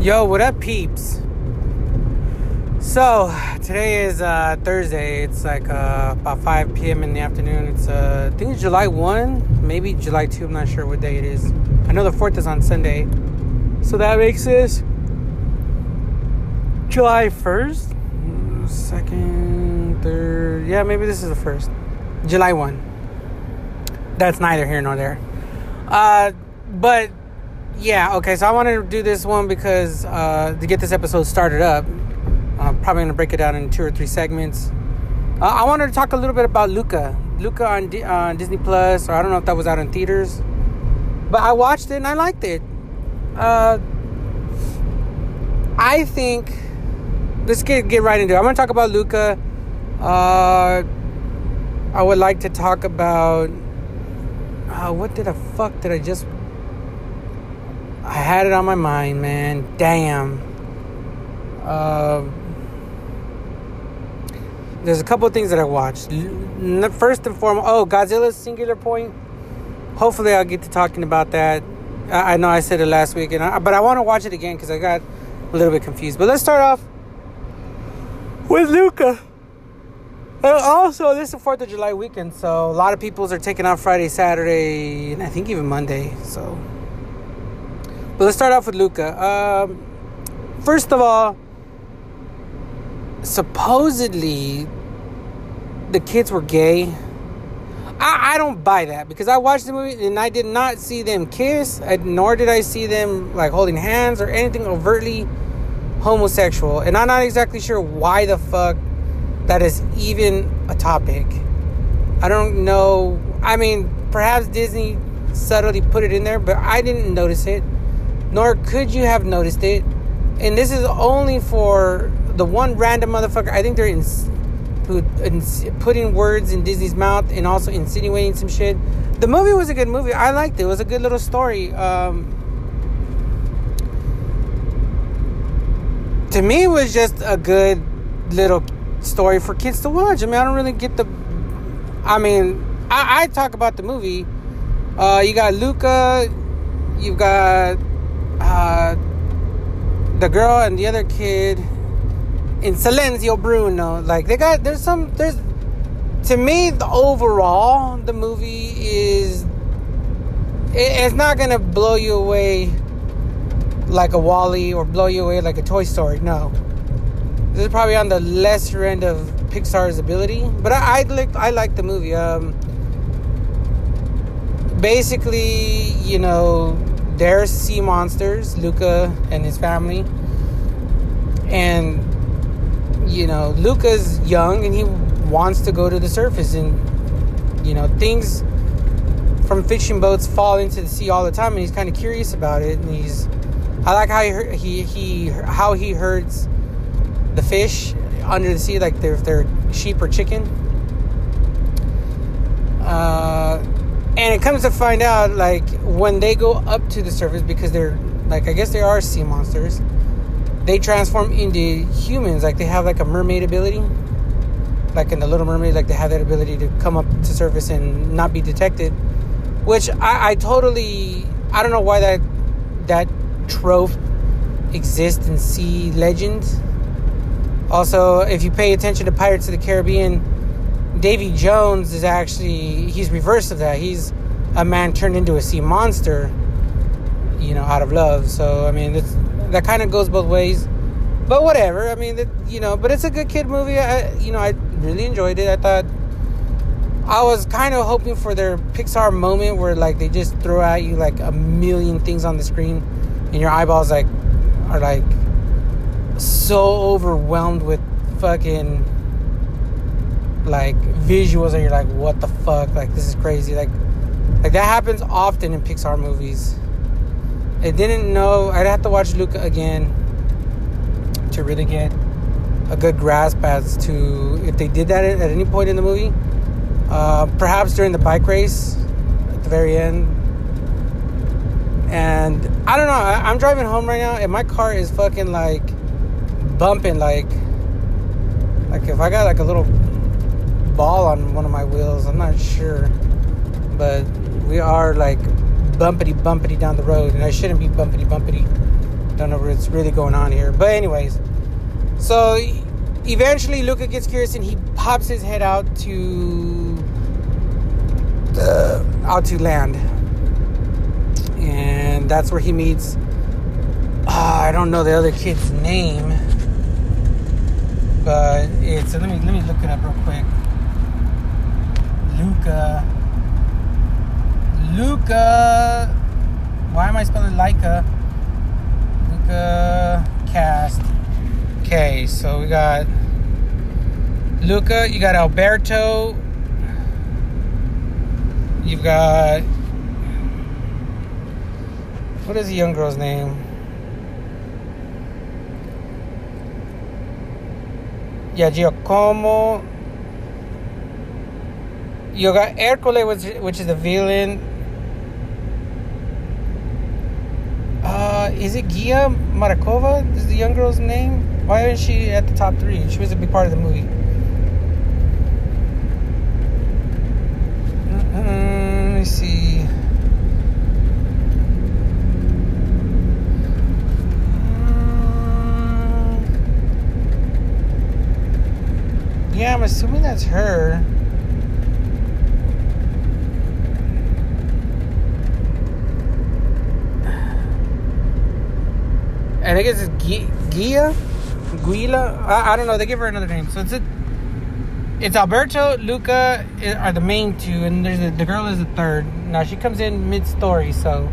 Yo, what up, peeps? So, today is uh, Thursday. It's like uh, about 5 p.m. in the afternoon. It's, uh, I think it's July 1, maybe July 2. I'm not sure what day it is. I know the 4th is on Sunday. So that makes this July 1st? 2nd, 3rd. Yeah, maybe this is the 1st. July 1. That's neither here nor there. Uh, but yeah, okay, so I wanted to do this one because uh, to get this episode started up, I'm probably gonna break it down in two or three segments. Uh, I wanted to talk a little bit about Luca, Luca on, D- on Disney Plus, or I don't know if that was out in theaters, but I watched it and I liked it. Uh, I think let's get get right into it. I'm gonna talk about Luca. Uh, I would like to talk about uh, what did the fuck did I just I had it on my mind, man. Damn. Uh, there's a couple of things that I watched. First and foremost, oh, Godzilla's Singular Point. Hopefully, I'll get to talking about that. I, I know I said it last week, and I, but I want to watch it again because I got a little bit confused. But let's start off with Luca. Uh, also, this is the 4th of July weekend, so a lot of people's are taking off Friday, Saturday, and I think even Monday. So, but let's start off with Luca. Um, first of all, supposedly the kids were gay. I, I don't buy that because I watched the movie and I did not see them kiss, nor did I see them like holding hands or anything overtly homosexual. And I'm not exactly sure why the fuck that is even a topic. I don't know. I mean, perhaps Disney subtly put it in there, but I didn't notice it, nor could you have noticed it. And this is only for the one random motherfucker. I think they're in, putting words in Disney's mouth and also insinuating some shit. The movie was a good movie. I liked it. It was a good little story. Um, to me, it was just a good little story for kids to watch. I mean, I don't really get the. I mean, I, I talk about the movie. Uh, you got Luca, you've got uh, the girl and the other kid in Silenzio Bruno. Like they got there's some there's to me the overall the movie is it, it's not gonna blow you away like a WALL-E or blow you away like a Toy Story. No, this is probably on the lesser end of Pixar's ability, but I I like I like the movie. Um, basically, you know, there's sea monsters, Luca and his family, and you know, Luca's young and he wants to go to the surface, and you know, things from fishing boats fall into the sea all the time, and he's kind of curious about it, and he's I like how he he, he how he herds the fish under the sea, like they're, if they're sheep or chicken. Uh, and it comes to find out, like, when they go up to the surface, because they're, like, I guess they are sea monsters, they transform into humans. Like, they have, like, a mermaid ability. Like, in The Little Mermaid, like, they have that ability to come up to surface and not be detected. Which I, I totally, I don't know why that, that trope exists in sea legends also, if you pay attention to Pirates of the Caribbean, Davy Jones is actually he's reverse of that. He's a man turned into a sea monster, you know, out of love. So I mean, that kind of goes both ways. But whatever. I mean, you know, but it's a good kid movie. I, you know, I really enjoyed it. I thought I was kind of hoping for their Pixar moment where like they just throw at you like a million things on the screen, and your eyeballs like are like so overwhelmed with fucking like visuals and you're like what the fuck? Like this is crazy. Like like that happens often in pixar movies. I didn't know i'd have to watch luca again to really get a good grasp as to if they did that at any point in the movie. Uh, perhaps during the bike race at the very end. And i don't know I, i'm driving home right now and my car is fucking like bumping like like if I got like a little ball on one of my wheels, I'm not sure. But we are like bumpity bumpity down the road and I shouldn't be bumpity bumpity don't know what's really going on here. But anyways, so eventually Luca gets curious and he pops his head out to the out to land, and that's where he meets. Uh, I don't know the other kid's name, but it's. Let me let me look it up real quick. Luca. Luca. Why am I spelling Leica? Luca cast. Okay, so we got Luca, you got Alberto, you've got what is the young girl's name? Yeah, Giacomo. You got Ercole, which, which is the villain. Uh, is it Gia Marakova? Is the young girl's name? Why isn't she at the top three? She was a big part of the movie. Mm, let me see. Mm, yeah, I'm assuming that's her. I think it's Gia, Guila. I, I, don't know. They give her another name. So it's a, it's Alberto, Luca are the main two, and there's a, the girl is the third. Now she comes in mid story, so.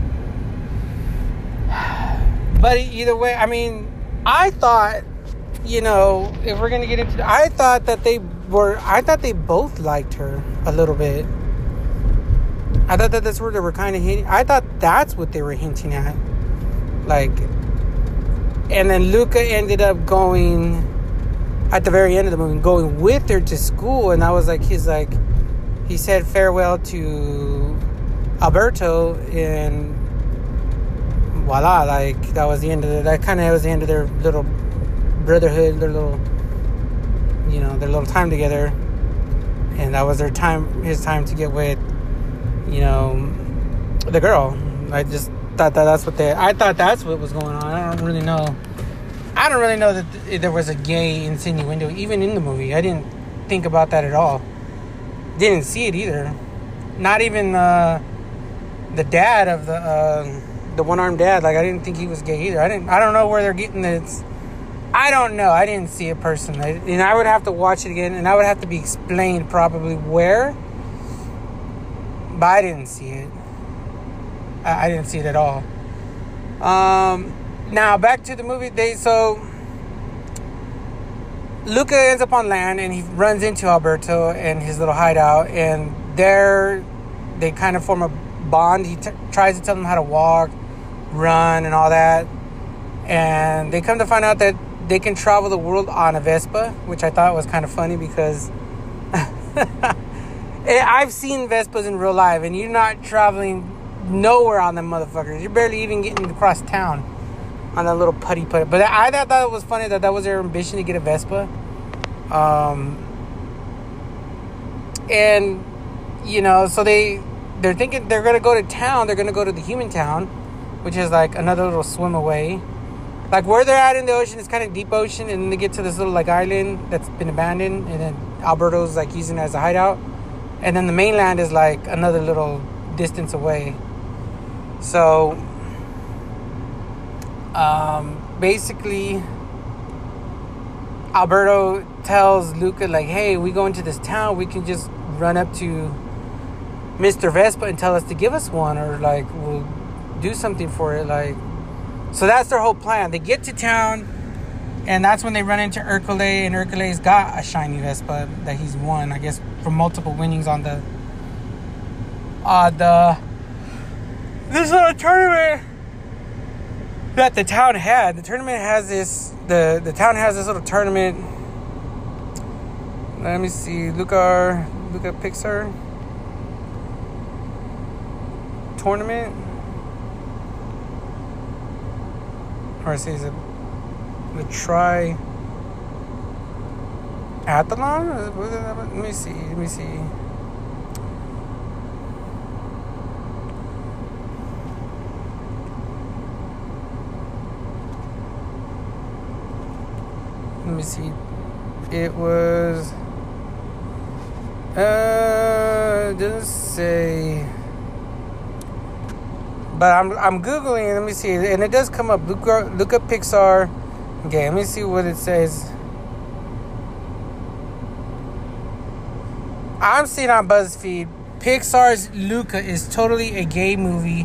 But either way, I mean, I thought, you know, if we're gonna get into, I thought that they were, I thought they both liked her a little bit. I thought that that's where they were kind of hinting. I thought that's what they were hinting at, like and then Luca ended up going at the very end of the movie, going with her to school, and I was like, he's like, he said farewell to Alberto, and voila, like that was the end of that kind of was the end of their little brotherhood, their little, you know, their little time together, and that was their time, his time to get with, you know, the girl. I just thought that that's what they. I thought that's what was going on. I don't really know. I don't really know that th- there was a gay insinuendo even in the movie. I didn't think about that at all. Didn't see it either. Not even uh, the dad of the uh, the one armed dad. Like I didn't think he was gay either. I didn't. I don't know where they're getting this. I don't know. I didn't see it personally, and I would have to watch it again, and I would have to be explained probably where. But I didn't see it. I, I didn't see it at all. Um, now back to the movie. They so Luca ends up on land and he runs into Alberto and his little hideout, and there they kind of form a bond. He t- tries to tell them how to walk, run, and all that, and they come to find out that they can travel the world on a Vespa, which I thought was kind of funny because I've seen Vespas in real life, and you're not traveling nowhere on them motherfuckers. You're barely even getting across town on that little putty putty. But I thought that was funny that that was their ambition to get a Vespa. Um, and you know, so they they're thinking they're gonna go to town. They're gonna go to the human town, which is like another little swim away. Like where they're at in the ocean is kind of deep ocean, and they get to this little like island that's been abandoned, and then Alberto's like using it as a hideout, and then the mainland is like another little distance away. So, um, basically, Alberto tells Luca, like, hey, we go into this town, we can just run up to Mr. Vespa and tell us to give us one, or like, we'll do something for it. Like, so that's their whole plan. They get to town, and that's when they run into Ercole, and Ercole's got a shiny Vespa that he's won, I guess, from multiple winnings on the uh, the this little tournament that the town had. The tournament has this. The the town has this little tournament. Let me see. Luca Luca Pixar tournament. Or is it the try athlon? Let me see. Let me see. Let me see. It was. Uh, doesn't say. But I'm I'm googling. Let me see, and it does come up. Look look up Pixar. Okay, let me see what it says. I'm seeing on BuzzFeed. Pixar's Luca is totally a gay movie,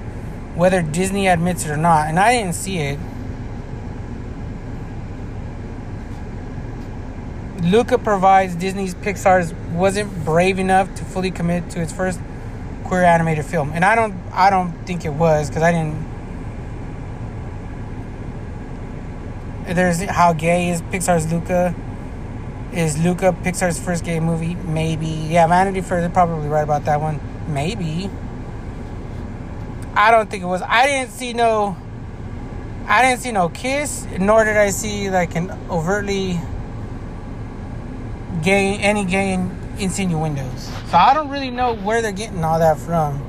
whether Disney admits it or not, and I didn't see it. Luca provides Disney's Pixar's wasn't brave enough to fully commit to its first queer animated film, and I don't I don't think it was because I didn't. There's how gay is Pixar's Luca. Is Luca Pixar's first gay movie? Maybe. Yeah, Vanity Fair. They're probably right about that one. Maybe. I don't think it was. I didn't see no. I didn't see no kiss, nor did I see like an overtly gay any gay in, insinuendos. So I don't really know where they're getting all that from.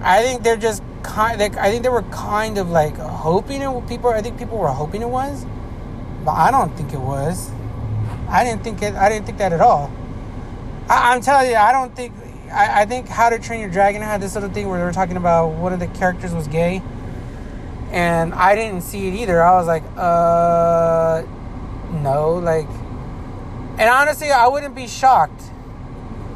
I think they're just kind. Like, I think they were kind of like hoping it. People, I think people were hoping it was, but I don't think it was. I didn't think it. I didn't think that at all. I, am telling you, I don't think. I, I think How to Train Your Dragon had this little thing where they were talking about one of the characters was gay, and I didn't see it either. I was like, uh, no, like and honestly, I wouldn't be shocked.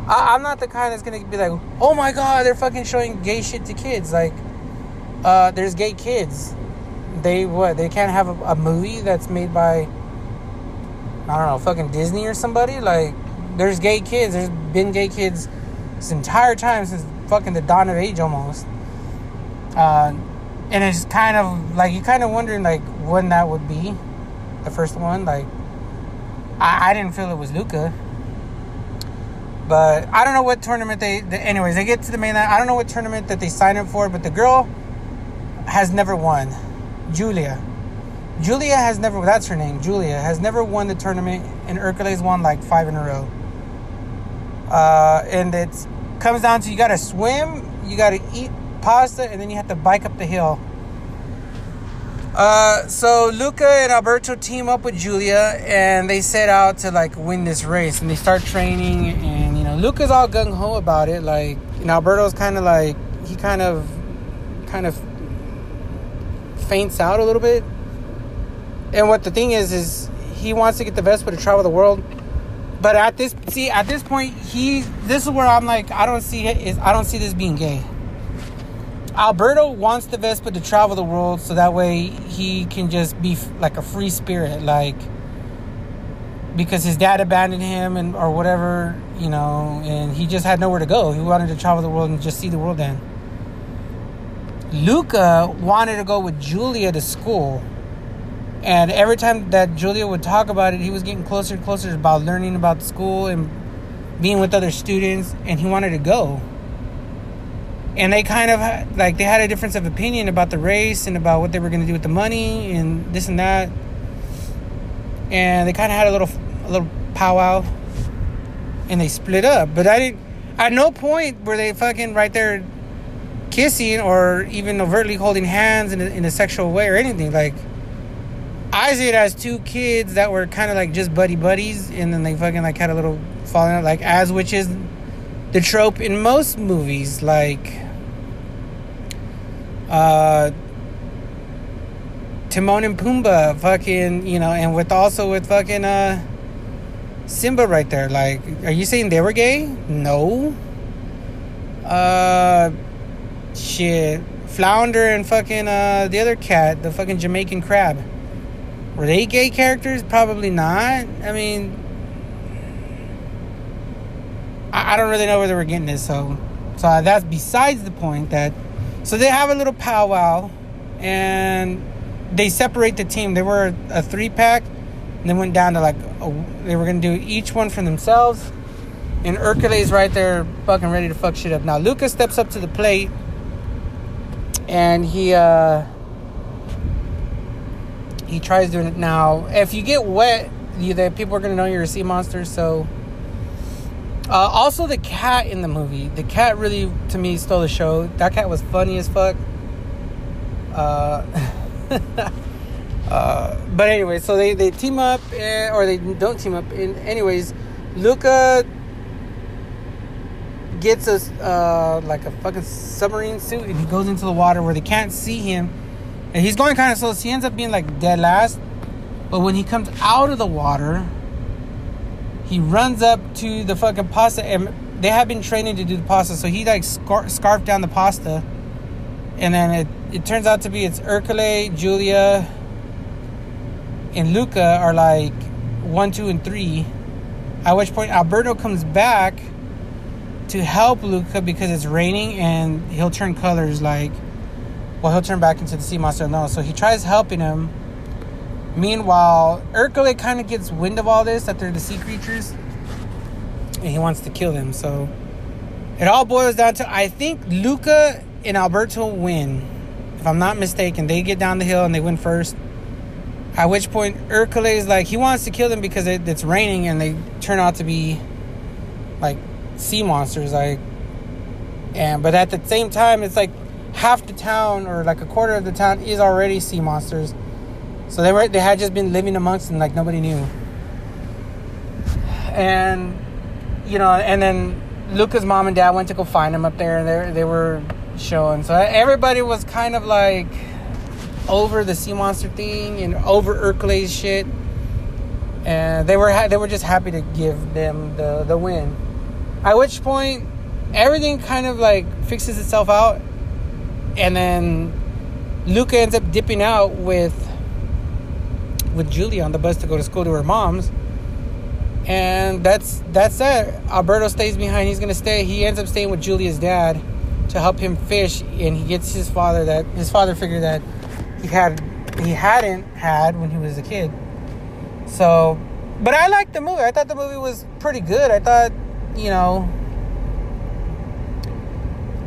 I, am not the kind that's gonna be like, oh my god, they're fucking showing gay shit to kids. Like, uh, there's gay kids. They what? They can't have a, a movie that's made by I don't know, fucking Disney or somebody. Like, there's gay kids. There's been gay kids this entire time since fucking the dawn of age almost. Uh, and it's kind of like you kind of wondering like when that would be, the first one. Like, I, I didn't feel it was Luca. But I don't know what tournament they. Anyways, they get to the mainland. I don't know what tournament that they signed up for, but the girl has never won. Giulia. Giulia has never. That's her name. Giulia has never won the tournament, and Hercules won like five in a row. Uh, and it comes down to you got to swim, you got to eat pasta, and then you have to bike up the hill. Uh, so Luca and Alberto team up with Giulia, and they set out to like win this race, and they start training, and you know Luca's all gung ho about it, like, and Alberto's kind of like he kind of, kind of faints out a little bit. And what the thing is, is he wants to get the Vespa to travel the world, but at this see at this point he this is where I'm like I don't see it is I don't see this being gay. Alberto wants the Vespa to travel the world so that way he can just be like a free spirit, like because his dad abandoned him and or whatever, you know, and he just had nowhere to go. He wanted to travel the world and just see the world then. Luca wanted to go with Giulia to school. And every time that Giulia would talk about it, he was getting closer and closer about learning about school and being with other students, and he wanted to go and they kind of like they had a difference of opinion about the race and about what they were going to do with the money and this and that. And they kind of had a little a little powwow. And they split up. But i didn't at no point were they fucking right there kissing or even overtly holding hands in a, in a sexual way or anything. Like i see it as two kids that were kind of like just buddy buddies and then they fucking like had a little falling out like as which is the trope in most movies, like uh, Timon and Pumbaa, fucking, you know, and with also with fucking uh, Simba right there. Like, are you saying they were gay? No. Uh, shit. Flounder and fucking uh, the other cat, the fucking Jamaican crab. Were they gay characters? Probably not. I mean, I, I don't really know where they were getting this. So, so that's besides the point. That so they have a little powwow, and they separate the team. They were a three pack, and they went down to like a, they were gonna do each one for themselves. And Hercules right there, fucking ready to fuck shit up. Now Lucas steps up to the plate, and he uh he tries doing it. Now, if you get wet, you, the people are gonna know you're a sea monster. So uh, also, the cat in the movie. The cat really, to me, stole the show. That cat was funny as fuck. Uh, Uh, but anyway, so they, they team up, eh, or they don't team up. In anyways, Luca gets us uh, like a fucking submarine suit, and he goes into the water where they can't see him, and he's going kind of slow. So he ends up being like dead last. But when he comes out of the water, he runs up to the fucking pasta, and they have been training to do the pasta, so he like scar- scarfed down the pasta, and then it it turns out to be it's Ercole, Giulia and Luca are like one, two, and three. At which point Alberto comes back to help Luca because it's raining and he'll turn colors like well he'll turn back into the sea monster. No so he tries helping him meanwhile Ercole kind of gets wind of all this that they're the sea creatures and he wants to kill them so it all boils down to I think Luca and Alberto win if I'm not mistaken they get down the hill and they win first at which point, Ercole is like, he wants to kill them because it, it's raining and they turn out to be like sea monsters. Like, and but at the same time, it's like half the town or like a quarter of the town is already sea monsters. So they were they had just been living amongst them like nobody knew. And you know, and then Luca's mom and dad went to go find him up there, and they they were showing. So everybody was kind of like over the sea monster thing and over Ercole's shit, and they were ha- they were just happy to give them the the win. At which point, everything kind of like fixes itself out, and then Luca ends up dipping out with with Giulia on the bus to go to school to her mom's. And that's that's it. Alberto stays behind. He's gonna stay. He ends up staying with Giulia's dad to help him fish, and he gets his father that his father figured that he had he hadn't had when he was a kid. So, but I liked the movie. I thought the movie was pretty good. I thought, you know,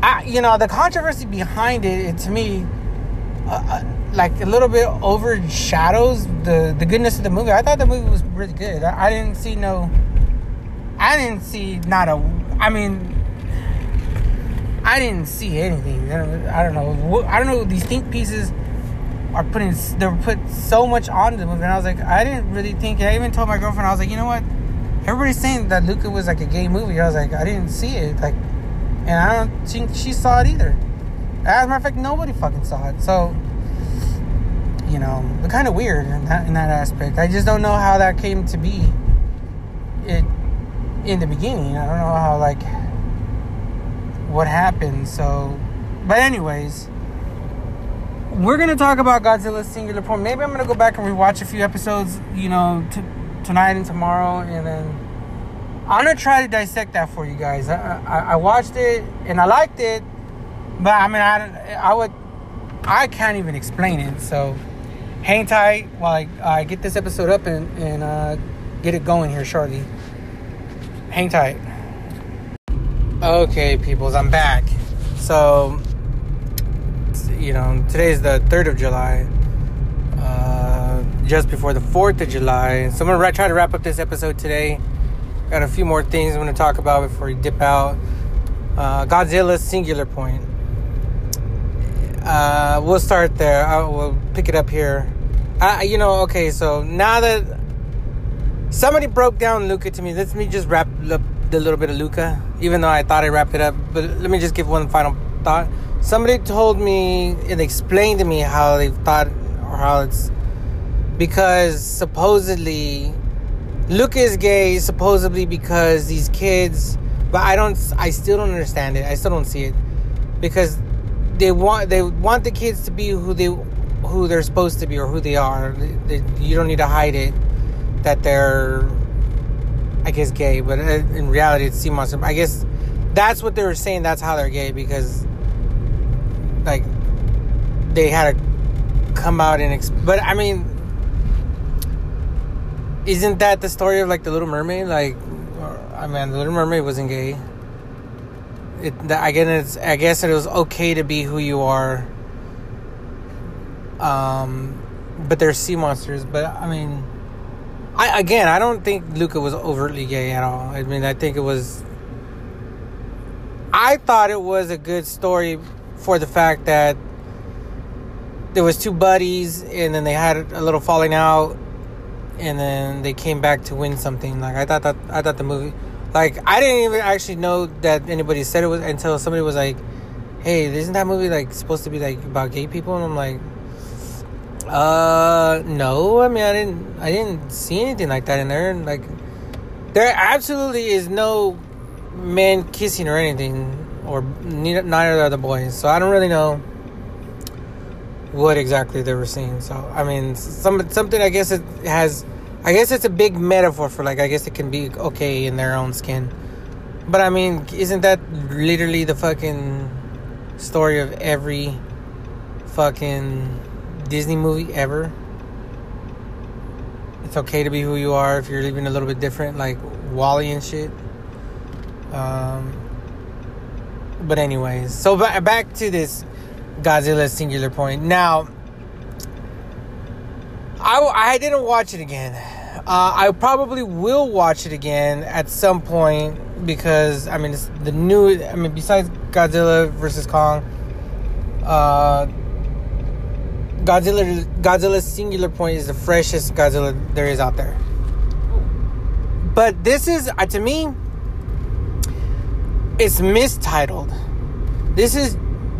I you know the controversy behind it, it to me, uh, uh like a little bit overshadows the the goodness of the movie. I thought the movie was really good. I, I didn't see no, I didn't see not a. I mean, I didn't see anything. I don't know. I don't know these think pieces are putting they were put so much on the movie, and I was like, I didn't really think. I even told my girlfriend, I was like, you know what? Everybody's saying that Luca was like a gay movie. I was like, I didn't see it, like, and I don't think she saw it either. As a matter of fact, nobody fucking saw it. So, you know, kind of weird in that in that aspect. I just don't know how that came to be. It in the beginning. I don't know how like what happened. So, but anyways we're gonna talk about Godzilla singular point. Maybe I'm gonna go back and rewatch a few episodes, you know, t- tonight and tomorrow, and then I'm gonna try to dissect that for you guys. I, I, I watched it and I liked it, but I mean, I, I would, I can't even explain it. So hang tight while I, I get this episode up and, and uh, get it going here shortly. Hang tight. Okay, peoples, I'm back. So you know, today is the 3rd of July, uh, just before the 4th of July. So I'm going to try to wrap up this episode today. Got a few more things I'm going to talk about before we dip out. Uh, Godzilla's singular point. Uh, we'll start there. I, we'll pick it up here. You know, okay, so now that somebody broke down Luca to me, let me just wrap up the little bit of Luca, even though I thought I wrapped it up. But let me just give one final thought somebody told me and explained to me how they thought or how it's because supposedly Luca is gay supposedly because these kids but I don't I still don't understand it. I still don't see it because they want they want the kids to be who they who they're supposed to be or who they are. They, they, you don't need to hide it that they're I guess gay, but uh, in reality it's sea monster. I guess that's what they were saying. That's how they're gay because like they had to come out and exp- but I mean isn't that the story of like the Little Mermaid? Like, I mean, the Little Mermaid wasn't gay. It again, it's I guess it was okay to be who you are. Um, but they're sea monsters. But I mean, I again, I don't think Luca was overtly gay at all. I mean, I think it was. I thought it was a good story for the fact that there was two buddies, and then they had a little falling out, and then they came back to win something. Like I thought that I thought the movie, like I didn't even actually know that anybody said it was until somebody was like, "Hey, isn't that movie like supposed to be like about gay people?" And I'm like, "Uh, no. I mean, I didn't I didn't see anything like that in there. And Like, there absolutely is no men kissing or anything." Or neither, are the boys, so I don't really know what exactly they were seeing. So I mean, some something I guess it has. I guess it's a big metaphor for like I guess it can be okay in their own skin. But I mean, isn't that literally the fucking story of every fucking Disney movie ever? It's okay to be who you are if you're living a little bit different, like WALL-E and shit. Um, but anyways, so back to this Godzilla Singular Point. Now, I, I didn't watch it again. Uh, I probably will watch it again at some point because I mean it's the new. I mean besides Godzilla versus Kong, uh, Godzilla Godzilla Singular Point is the freshest Godzilla there is out there. But this is uh, to me, it's mistitled. This is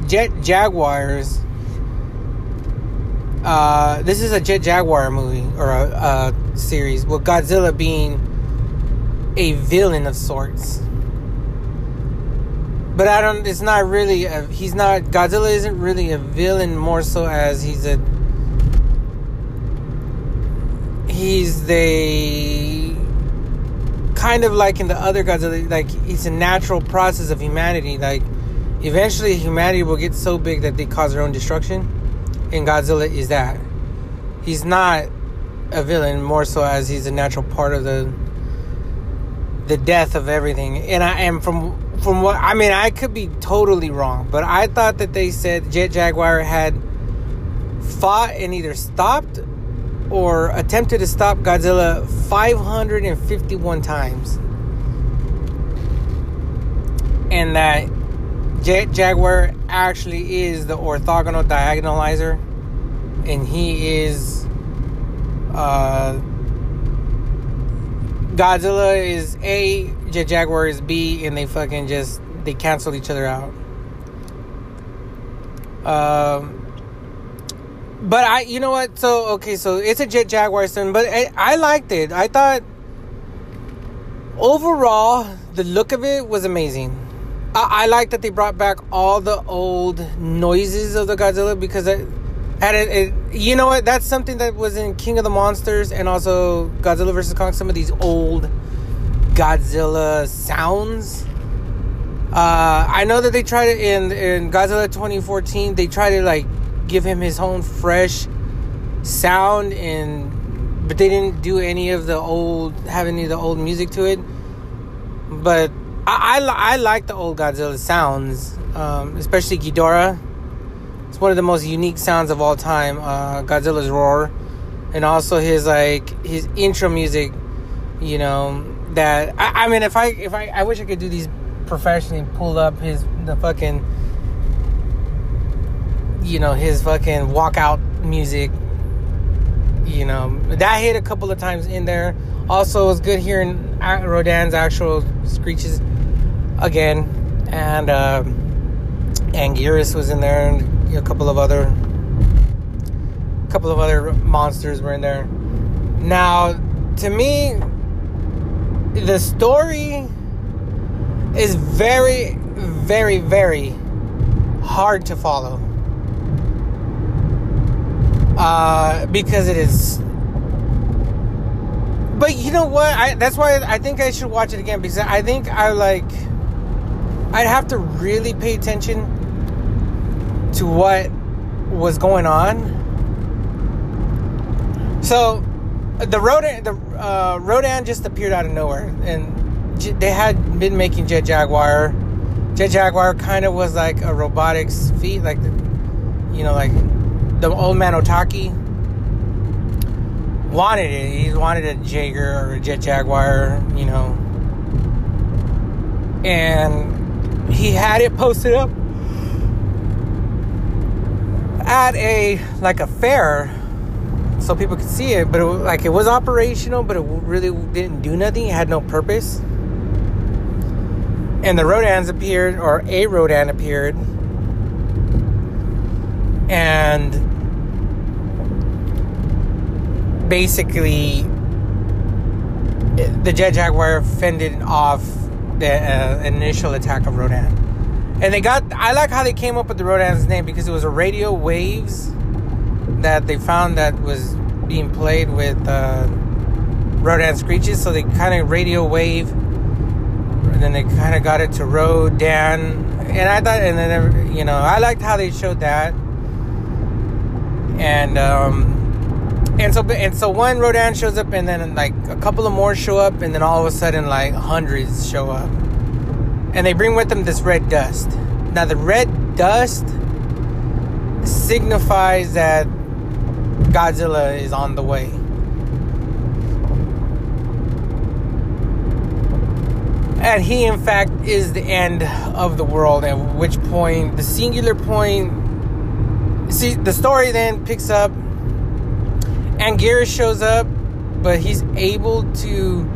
Jet Jaguars. Uh, this is a Jet Jaguar movie or a, a series with Godzilla being a villain of sorts. But I don't. It's not really. A, he's not. Godzilla isn't really a villain. More so as he's a. He's the kind of like in the other Godzilla. Like it's a natural process of humanity. Like eventually humanity will get so big that they cause their own destruction and godzilla is that he's not a villain more so as he's a natural part of the the death of everything. And i am from from what i mean i could be totally wrong but i thought that they said jet jaguar had fought and either stopped or attempted to stop godzilla 551 times. And that Jet Jaguar actually is the orthogonal diagonalizer, and he is uh, Godzilla is A, Jet Jaguar is B, and they fucking just they cancel each other out. Um, but I, you know what? So okay, so it's a Jet Jaguar son, but I, I liked it. I thought overall the look of it was amazing. I, I like that they brought back all the old noises of the Godzilla because it had it, it, You know what? That's something that was in King of the Monsters and also Godzilla vs Kong. Some of these old Godzilla sounds. Uh, I know that they tried it in in Godzilla 2014. They tried to like give him his own fresh sound and but they didn't do any of the old have any of the old music to it. But I, I, I like the old Godzilla sounds, um, especially Ghidorah. It's one of the most unique sounds of all time. Uh, Godzilla's roar, and also his like his intro music. You know that I, I mean, if I if I I wish I could do these professionally, pull up his the fucking you know his fucking walkout music. You know that hit a couple of times in there. Also, it was good hearing Rodan's actual screeches again, and uh, Anguirus was in there, and a couple of other, a couple of other monsters were in there. Now, to me, the story is very, very, very hard to follow. Uh, because it is but you know what? I that's why I think I should watch it again because I think I like I'd have to really pay attention to what was going on. So, the Rodan, the uh, Rodan just appeared out of nowhere, and they had been making Jet Jaguar. Jet Jaguar kind of was like a robotics feat, like you know, like the old man Otaki wanted it. He wanted a Jaeger or a Jet Jaguar, you know, and he had it posted up at a like a fair so people could see it but it, like it was operational but it really didn't do nothing. It had no purpose. And the rodans appeared or a rodan appeared. And basically the jet jaguar fended off the uh, initial attack of rodan and they got, I like how they came up with the Rodan's name because it was a radio waves that they found that was being played with uh, Rodan screeches. So they kind of radio wave, and then they kind of got it to Rodan. And I thought, and then, you know, I liked how they showed that. And, um, and so, and so one Rodan shows up, and then like a couple of more show up, and then all of a sudden, like hundreds show up and they bring with them this red dust. Now, the red dust signifies that Godzilla is on the way. And he, in fact, is the end of the world, at which point, the singular point. See, the story then picks up. and Anguirus shows up, but he's able to.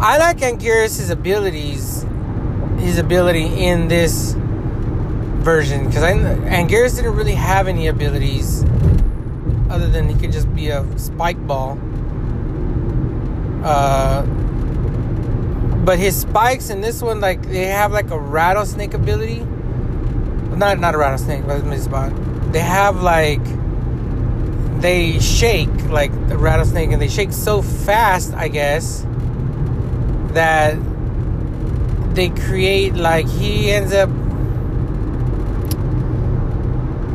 I like Anguirus' abilities his ability in this version because and Anguirus didn't really have any abilities other than he could just be a spike ball. Uh, but his spikes in this one, like they have like a rattlesnake ability. Not not a rattlesnake, but it's spot. They have like they shake like the rattlesnake, and they shake so fast, I guess, that they create like he ends up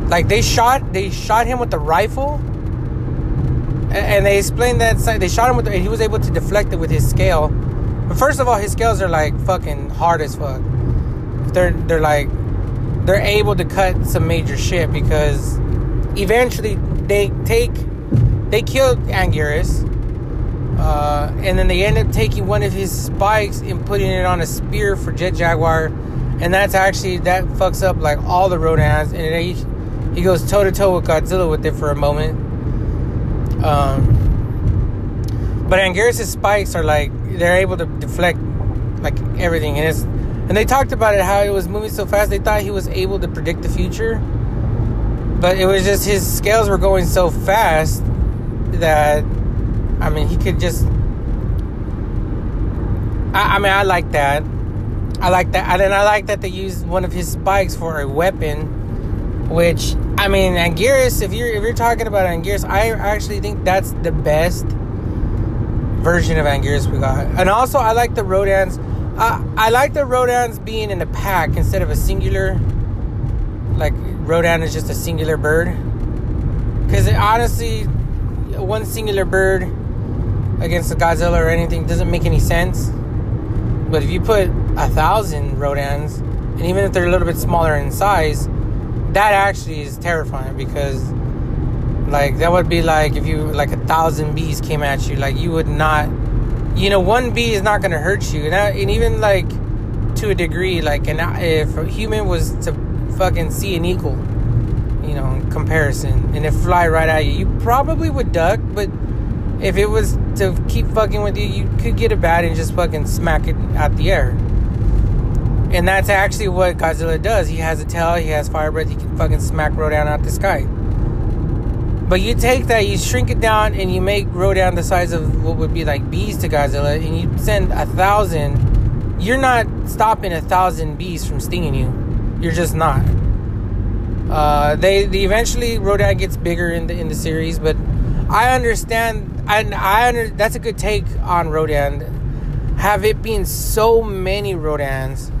like they shot they shot him with the rifle. And they explained that they shot him with the, and he was able to deflect it with his scale. But first of all his scales are like fucking hard as fuck. They're they're like they're able to cut some major shit because eventually they take they killed Anguirus uh, and then they end up taking one of his spikes and putting it on a spear for Jet Jaguar, and that's actually that fucks up like all the Rodans, and he he goes toe to toe with Godzilla with it for a moment. Um, but Anguirus' spikes are like they're able to deflect like everything, and it's and they talked about it how it was moving so fast they thought he was able to predict the future, but it was just his scales were going so fast that I mean, he could just. I, I mean, I like that. I like that, and then I like that they used one of his spikes for a weapon, which I mean, Anguirus. If you're if you're talking about Anguirus, I actually think that's the best version of Anguirus we got. And also, I like the Rodans. I I like the Rodans being in a pack instead of a singular. Like Rodan is just a singular bird. Because honestly, one singular bird against the Godzilla or anything doesn't make any sense. But if you put a thousand Rodans, and even if they're a little bit smaller in size, that actually is terrifying because, like, that would be like if you like a thousand bees came at you, like you would not, you know, one bee is not going to hurt you, and, that, and even like to a degree, like, and if a human was to fucking see an eagle, you know, in comparison, and it fly right at you, you probably would duck, but if it was to keep fucking with you, you could get a bat and just fucking smack it out the air. And that's actually what Godzilla does. He has a tail, he has fire breath, he can fucking smack Rodan out the sky. But you take that, you shrink it down, and you make Rodan the size of what would be like bees to Godzilla, and you send a thousand. You're not stopping a thousand bees from stinging you. You're just not. Uh, they, they eventually Rodan gets bigger in the in the series, but I understand and I under, that's a good take on Rodan. Have it been so many Rodans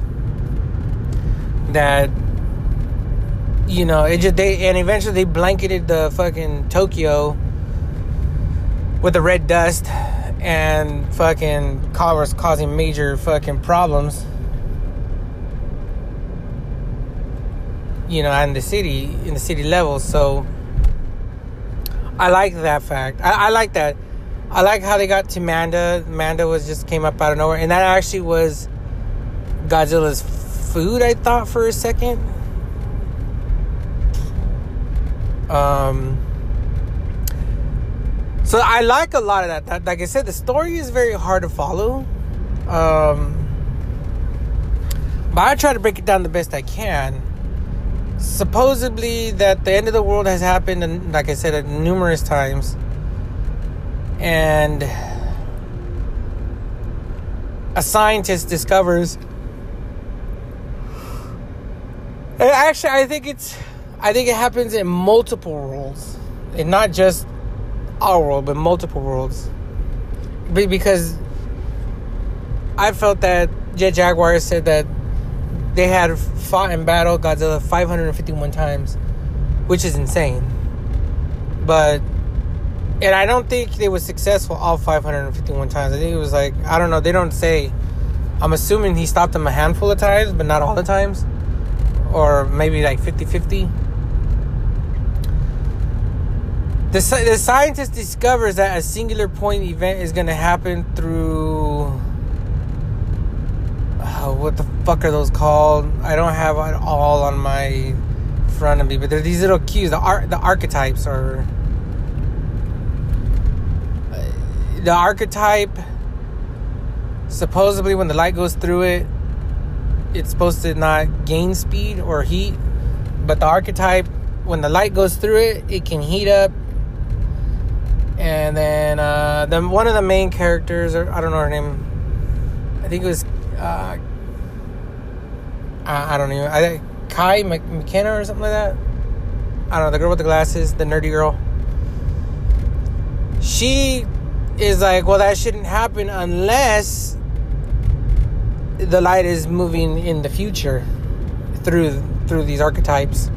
that you know it just they and eventually they blanketed the fucking Tokyo with the red dust and fucking was causing major fucking problems. You know, in the city, in the city level, so I like that fact. I, I, like that. I like how they got to Manda. Manda was just came up out of nowhere, and that actually was Godzilla's food. I thought for a second. Um, so I like a lot of that. that. Like I said, the story is very hard to follow. Um, but I try to break it down the best I can. Supposedly, that the end of the world has happened, and like I said, numerous times, and a scientist discovers. Actually, I think it's, I think it happens in multiple worlds, and not just our world, but multiple worlds. Because I felt that Jet Jaguar said that they had fought in battle Godzilla 551 times, which is insane. But and I don't think they were successful all 551 times. I think it was like I don't know. They don't say. I'm assuming he stopped them a handful of times, but not all the times, or maybe like 50-50. The, the scientist discovers that a singular point event is going to happen through. Uh, what the fuck are those called? I don't have it all on my front of me, but they're these little cues. The ar- the archetypes are. Uh, the archetype. Supposedly, when the light goes through it, it's supposed to not gain speed or heat. But the archetype, when the light goes through it, it can heat up and then uh, one of the main characters, or I don't know her name. I think it was. Uh, I, I don't even. I Kai McKenna or something like that. I don't know the girl with the glasses, the nerdy girl. She is like, well, that shouldn't happen unless the light is moving in the future through through these archetypes,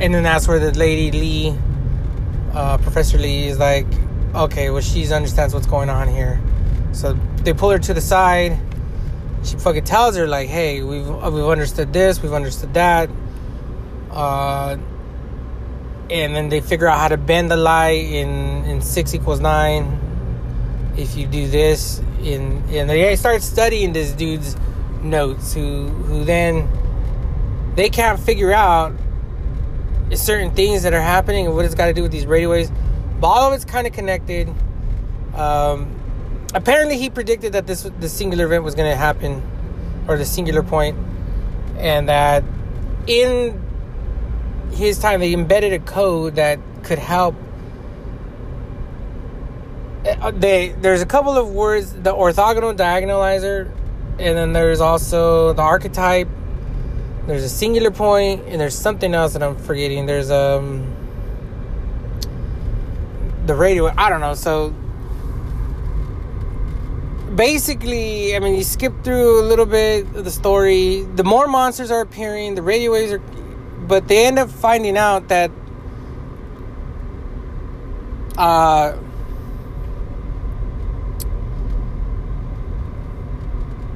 and then that's where the lady Lee uh, Professor Lee is like, okay, well, she understands what's going on here. So they pull her to the side. She fucking tells her like, hey, we've we've understood this, we've understood that. Uh, and then they figure out how to bend the light in in six equals nine. If you do this, in and they start studying this dude's notes, who who then they can't figure out certain things that are happening and what it's got to do with these radio waves. But all of it's kind of connected. Um, apparently, he predicted that this the singular event was going to happen, or the singular point, and that in his time they embedded a code that could help. Uh, they there's a couple of words: the orthogonal diagonalizer, and then there's also the archetype there's a singular point and there's something else that I'm forgetting. There's um the radio. I don't know. So basically, I mean, you skip through a little bit of the story. The more monsters are appearing, the radio waves are, but they end up finding out that uh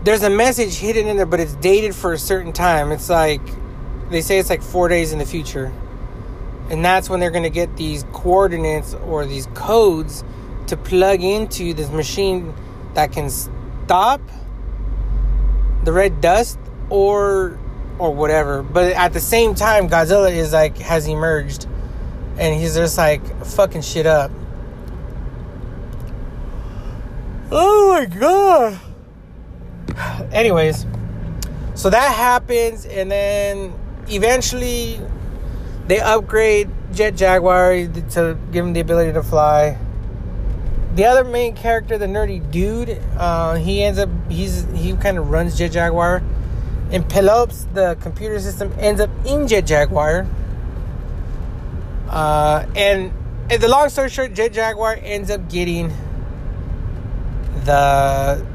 there's a message hidden in there, but it's dated for a certain time. It's like they say it's like four days in the future, and that's when they're going to get these coordinates or these codes to plug into this machine that can stop the red dust or or whatever. But at the same time, Godzilla is like has emerged, and he's just like fucking shit up. Oh my god anyways, so that happens, and then eventually they upgrade Jet Jaguar to give him the ability to fly. The other main character, the nerdy dude, uh, he ends up he's he kind of runs Jet Jaguar, and Pelops, the computer system, ends up in Jet Jaguar. Uh, and, and the long story short, Jet Jaguar ends up getting the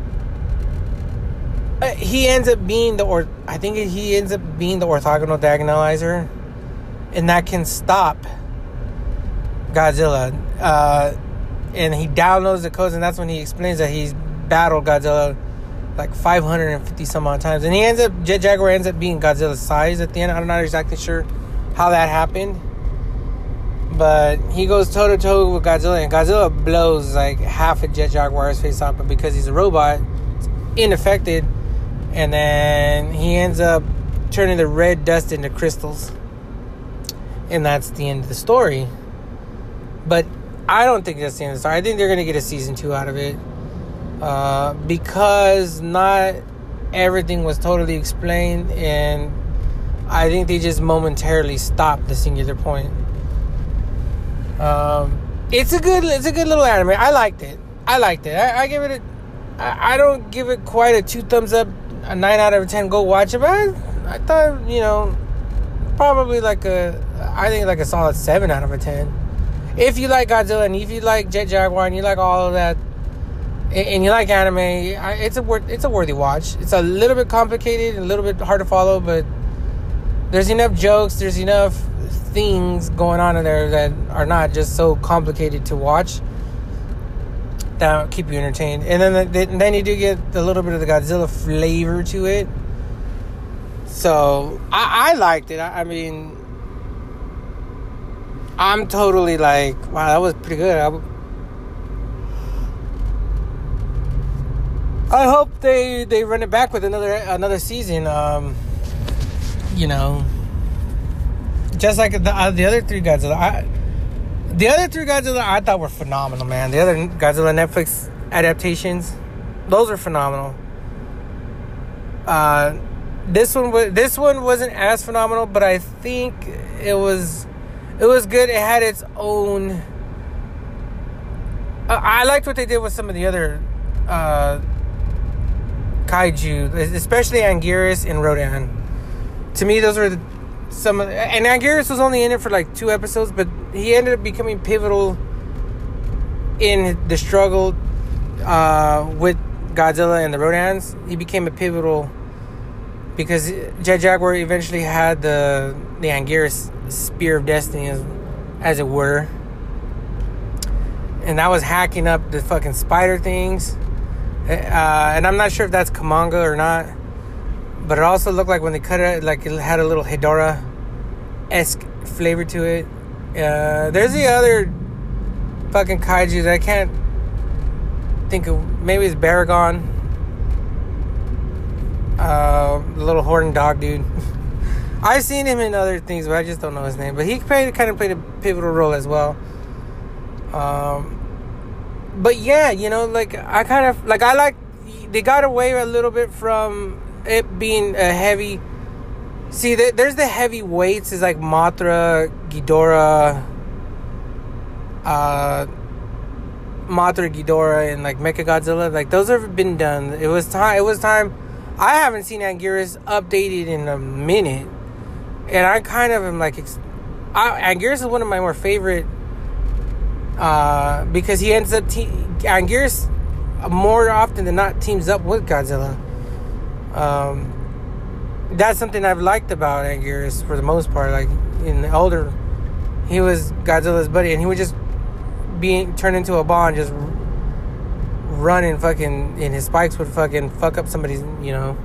uh, he ends up being the or I think he ends up being the orthogonal diagonalizer, and that can stop Godzilla. And he downloads the codes, and that's when he explains that he's battled Godzilla like 550 some odd times, and he ends up Jet Jaguar ends up being Godzilla's size at the end. I'm not exactly sure how that happened, but he goes toe to toe with Godzilla, and Godzilla blows like half of Jet Jaguar's face off, but because he's a robot, it's unaffected and then he ends up turning the red dust into crystals. and that's the end of the story. But I don't think that's the end of the story. I think they're going to get a season two out of it uh, because not everything was totally explained, and I think they just momentarily stopped the singular point. Um, it's a good, it's a good little anime. I liked it. I liked it. I, I give it a. I, I don't give it quite a two thumbs up, a nine out of ten. Go watch it, but I, I thought you know, probably like a, I think like a solid seven out of a ten. If you like Godzilla and if you like Jet Jaguar and you like all of that, and you like anime, it's a it's a worthy watch. It's a little bit complicated, and a little bit hard to follow, but there's enough jokes, there's enough things going on in there that are not just so complicated to watch that keep you entertained. And then the, then you do get a little bit of the Godzilla flavor to it. So I, I liked it. I, I, mean, I'm totally like, wow, that was pretty good. I, I hope they they run it back with another another season. Um, you know, just like the uh, the other three Godzilla. I, the other three Godzilla I thought were phenomenal, man. The other Godzilla Netflix adaptations, those are phenomenal. Uh, this one was this one wasn't as phenomenal, but I think it was it was good. It had its own. Uh, I liked what they did with some of the other uh, kaiju, especially Anguirus and Rodan. To me, those were some of the, and Anguirus was only in it for like two episodes, but he ended up becoming pivotal in the struggle uh, with Godzilla and the Rodans. He became a pivotal because Jet Jaguar eventually had the the Anguirus Spear of Destiny, as, as it were, and that was hacking up the fucking spider things uh, and I'm not sure if that's Kumonga or not, but it also looked like when they cut it, like it had a little Hedorah esque flavor to it. Uh, there's the other fucking kaiju that I can't think of. Maybe it's Baragon, uh, the little horned dog dude. I've seen him in other things, but I just don't know his name. But he played, kind of played a pivotal role as well. Um, but yeah, you know, like I kind of like I like they got away a little bit from it being a heavy. See, there's the heavy weights is like Mothra, Ghidorah, uh, Mothra, Ghidorah, and like Mechagodzilla. Like those have been done. It was time. It was time. I haven't seen Anguirus updated in a minute, and I kind of am like, I, is one of my more favorite uh, because he ends up te- more often than not teams up with Godzilla. Um, that's something I've liked about Anguirus for the most part. Like in the older, he was Godzilla's buddy, and he would just being turned into a ball and just running fucking, and his spikes would fucking fuck up somebody's, you know.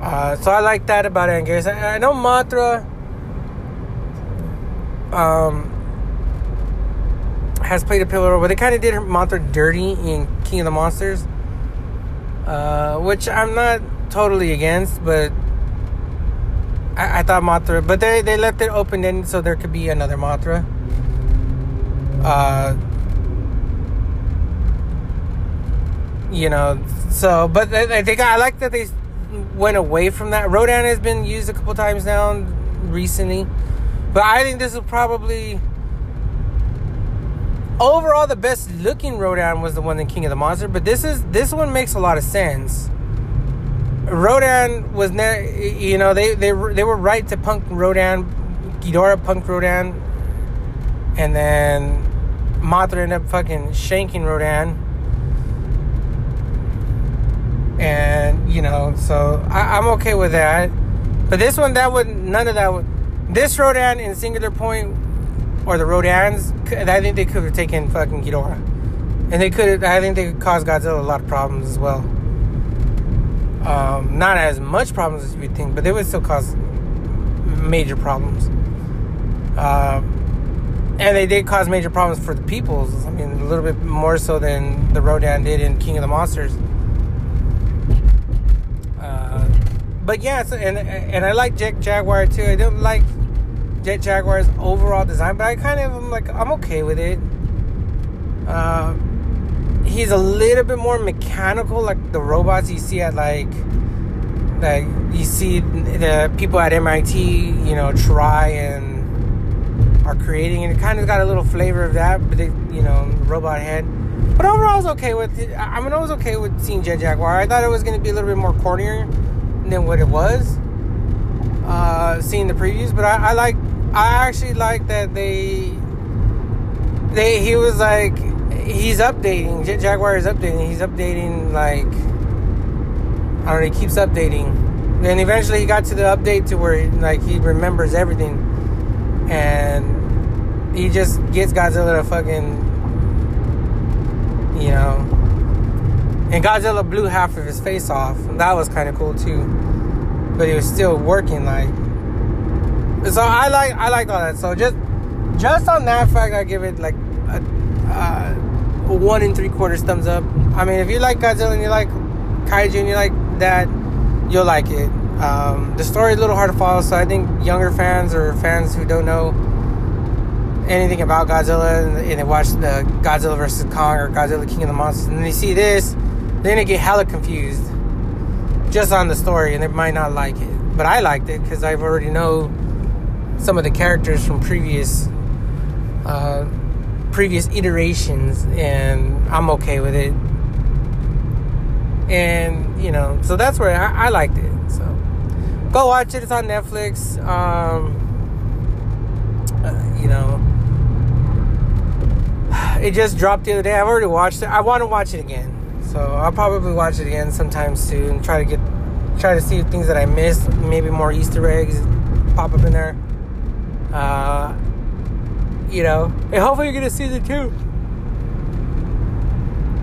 Uh, so I like that about Anguirus. I, I know Mothra. Um, has played a pillar role, but they kind of did Mothra dirty in King of the Monsters, uh, which I'm not totally against, but I, I thought Mothra, but they, they left it open ended so there could be another Mothra. Uh, you know, so but I think I like that they went away from that. Rodan has been used a couple times now recently, but I think this is probably overall the best looking Rodan was the one in King of the Monster, but this is this one makes a lot of sense. Rodan was ne- you know they they they were right to punk Rodan, Ghidorah punk Rodan, and then Mothra ended up fucking shanking Rodan. And you know, so I, I'm okay with that. But this one, that would none of that would. This Rodan in Singular Point or the Rodans, I think they could have taken fucking Ghidorah. And they could have, I think they could cause Godzilla a lot of problems as well. Um, not as much problems as you would think, but they would still cause major problems. Um, and they did cause major problems for the peoples. I mean, a little bit more so than the Rodan did in King of the Monsters. Uh, but yeah, so, and and I like Jet Jaguar too. I don't like Jet Jaguar's overall design, but I kind of am like I'm okay with it. Uh, he's a little bit more mechanical, like the robots you see at like like you see the people at MIT, you know, try and are creating, and it kind of got a little flavor of that, but they, you know, robot head. But overall, I was okay with it. I mean, I was okay with seeing Jet Jaguar. I thought it was going to be a little bit more cornier than what it was. Uh, seeing the previews, but I, I like. I actually like that they. They he was like he's updating. Jaguar is updating. He's updating like I don't know. He keeps updating. Then eventually he got to the update to where like he remembers everything, and he just gets Godzilla to fucking you know. And Godzilla blew half of his face off. That was kind of cool too. But he was still working like. So I like I like all that. So just just on that fact, I give it like a, a one and three quarters thumbs up. I mean, if you like Godzilla and you like kaiju and you like that, you'll like it. Um, the story is a little hard to follow, so I think younger fans or fans who don't know anything about Godzilla and, and they watch the Godzilla vs. Kong or Godzilla King of the Monsters and they see this, they're gonna get hella confused just on the story and they might not like it. But I liked it because I've already know some of the characters from previous uh, previous iterations and I'm okay with it. And you know, so that's where I, I liked it. So go watch it. It's on Netflix. Um, uh, you know, it just dropped the other day. I've already watched it. I want to watch it again. So I'll probably watch it again sometime soon. Try to get, try to see things that I missed. Maybe more Easter eggs pop up in there. Uh, you know, and hopefully you get a season two.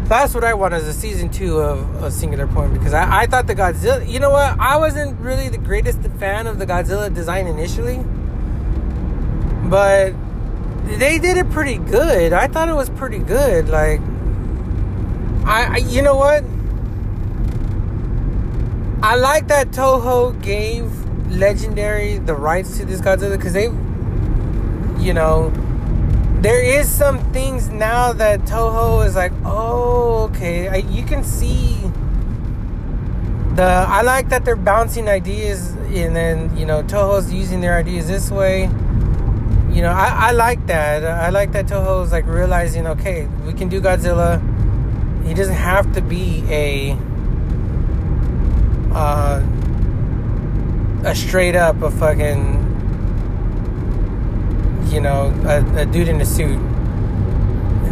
That's what I want is a season two of a Singular Point because I, I thought the Godzilla. You know what? I wasn't really the greatest fan of the Godzilla design initially, but they did it pretty good. I thought it was pretty good. Like, I, I you know what? I like that Toho gave Legendary the rights to this Godzilla because they, you know, there is some things now that Toho is like, oh, okay, I, you can see the. I like that they're bouncing ideas, and then you know Toho's using their ideas this way you know, I, I like that. I like that Toho is like realizing, okay, we can do Godzilla. He doesn't have to be a uh, a straight up a fucking you know a, a dude in a suit.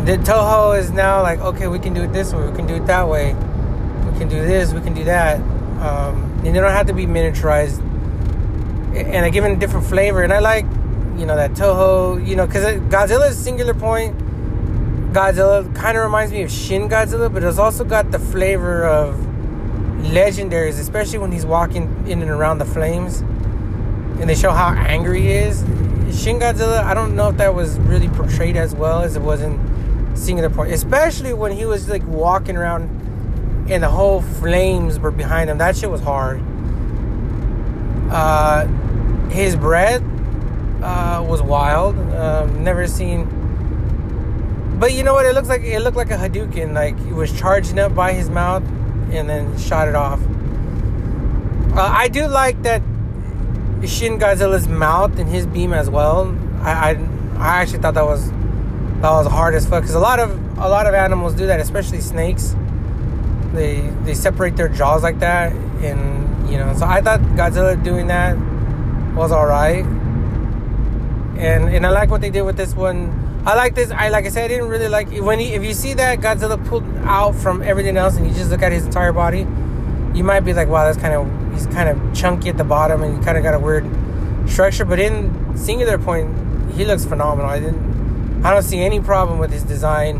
The Toho is now like, okay, we can do it this way, we can do it that way, we can do this, we can do that, um, and they don't have to be miniaturized. And I give it a different flavor, and I like you know that Toho, you know, because Godzilla's singular point. Godzilla kind of reminds me of Shin Godzilla, but it's also got the flavor of legendaries, especially when he's walking in and around the flames, and they show how angry he is. Shin Godzilla, I don't know if that was really portrayed as well as it was in Singular Point, especially when he was like walking around and the whole flames were behind him. That shit was hard. Uh, his breath uh, was wild. Um, never seen. But you know what? It looks like it looked like a Hadouken. Like it was charging up by his mouth and then shot it off. Uh, I do like that Shin Godzilla's mouth and his beam as well. I, I, I actually thought that was that was hard as fuck because a lot of a lot of animals do that, especially snakes. They they separate their jaws like that, and you know. So I thought Godzilla doing that was all right and and I like what they did with this one. I like this. I like I said, I didn't really like when he, if you see that Godzilla pulled out from everything else, and you just look at his entire body, you might be like, wow, that's kind of he's kind of chunky at the bottom, and he kind of got a weird structure. But in singular point, he looks phenomenal. I didn't, I don't see any problem with his design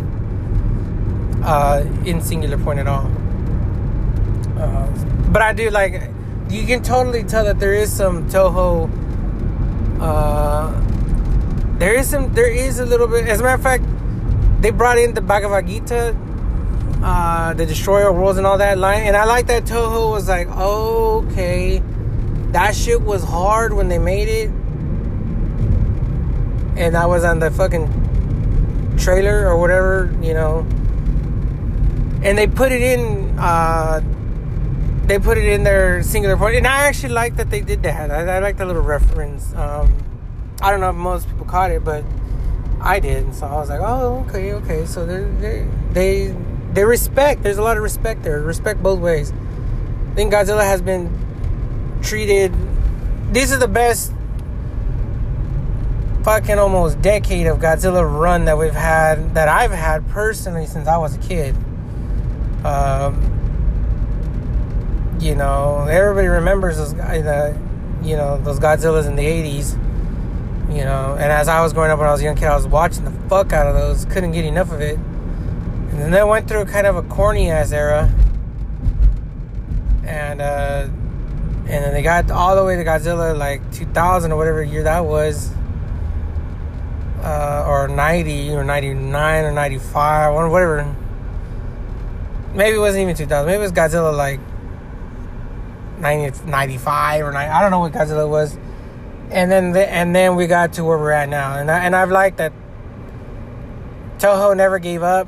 uh, in singular point at all. Uh, but I do like, you can totally tell that there is some Toho. Uh, there is some there is a little bit as a matter of fact they brought in the Bhagavad Gita uh, the destroyer of worlds and all that line and I like that Toho was like okay that shit was hard when they made it and that was on the fucking trailer or whatever, you know. And they put it in. Uh, they put it in their singular point, and I actually like that they did that. I, I like the little reference. Um, I don't know if most people caught it, but I did. and So I was like, oh, okay, okay. So they they they respect. There's a lot of respect there. Respect both ways. I think Godzilla has been treated. This is the best fucking almost decade of Godzilla run that we've had that I've had personally since I was a kid. Um, you know, everybody remembers those guys that you know those Godzillas in the '80s. You know, and as I was growing up when I was a young kid, I was watching the fuck out of those. Couldn't get enough of it. And then they went through kind of a corny ass era, and uh, and then they got all the way to Godzilla like 2000 or whatever year that was uh, or 90 or 99 or 95 or whatever. Maybe it wasn't even 2000. Maybe it was Godzilla like 90, 95 or 90. I don't know what Godzilla was. And then the, and then we got to where we're at now. And I, and I've liked that Toho never gave up.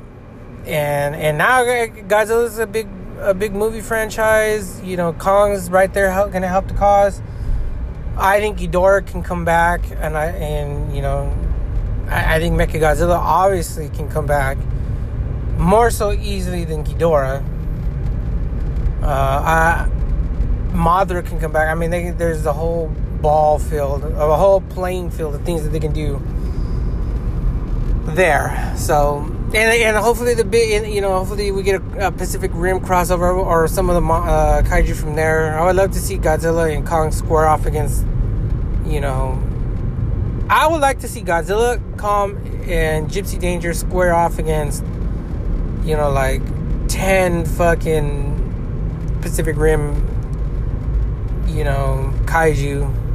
And and now Godzilla's a big a big movie franchise. You know, Kong's right there help, gonna help the cause. I think Ghidorah can come back, and I and you know I, I think Mechagodzilla obviously can come back more so easily than Ghidorah. Uh, I, Mothra can come back. I mean, they, there's the whole ball field, a whole playing field of things that they can do there. So, and, and hopefully the big, you know, hopefully we get a, a Pacific Rim crossover or some of the uh, kaiju from there. I would love to see Godzilla and Kong square off against, you know, I would like to see Godzilla, Kong, and Gypsy Danger square off against, you know, like 10 fucking Pacific Rim, you know, kaiju,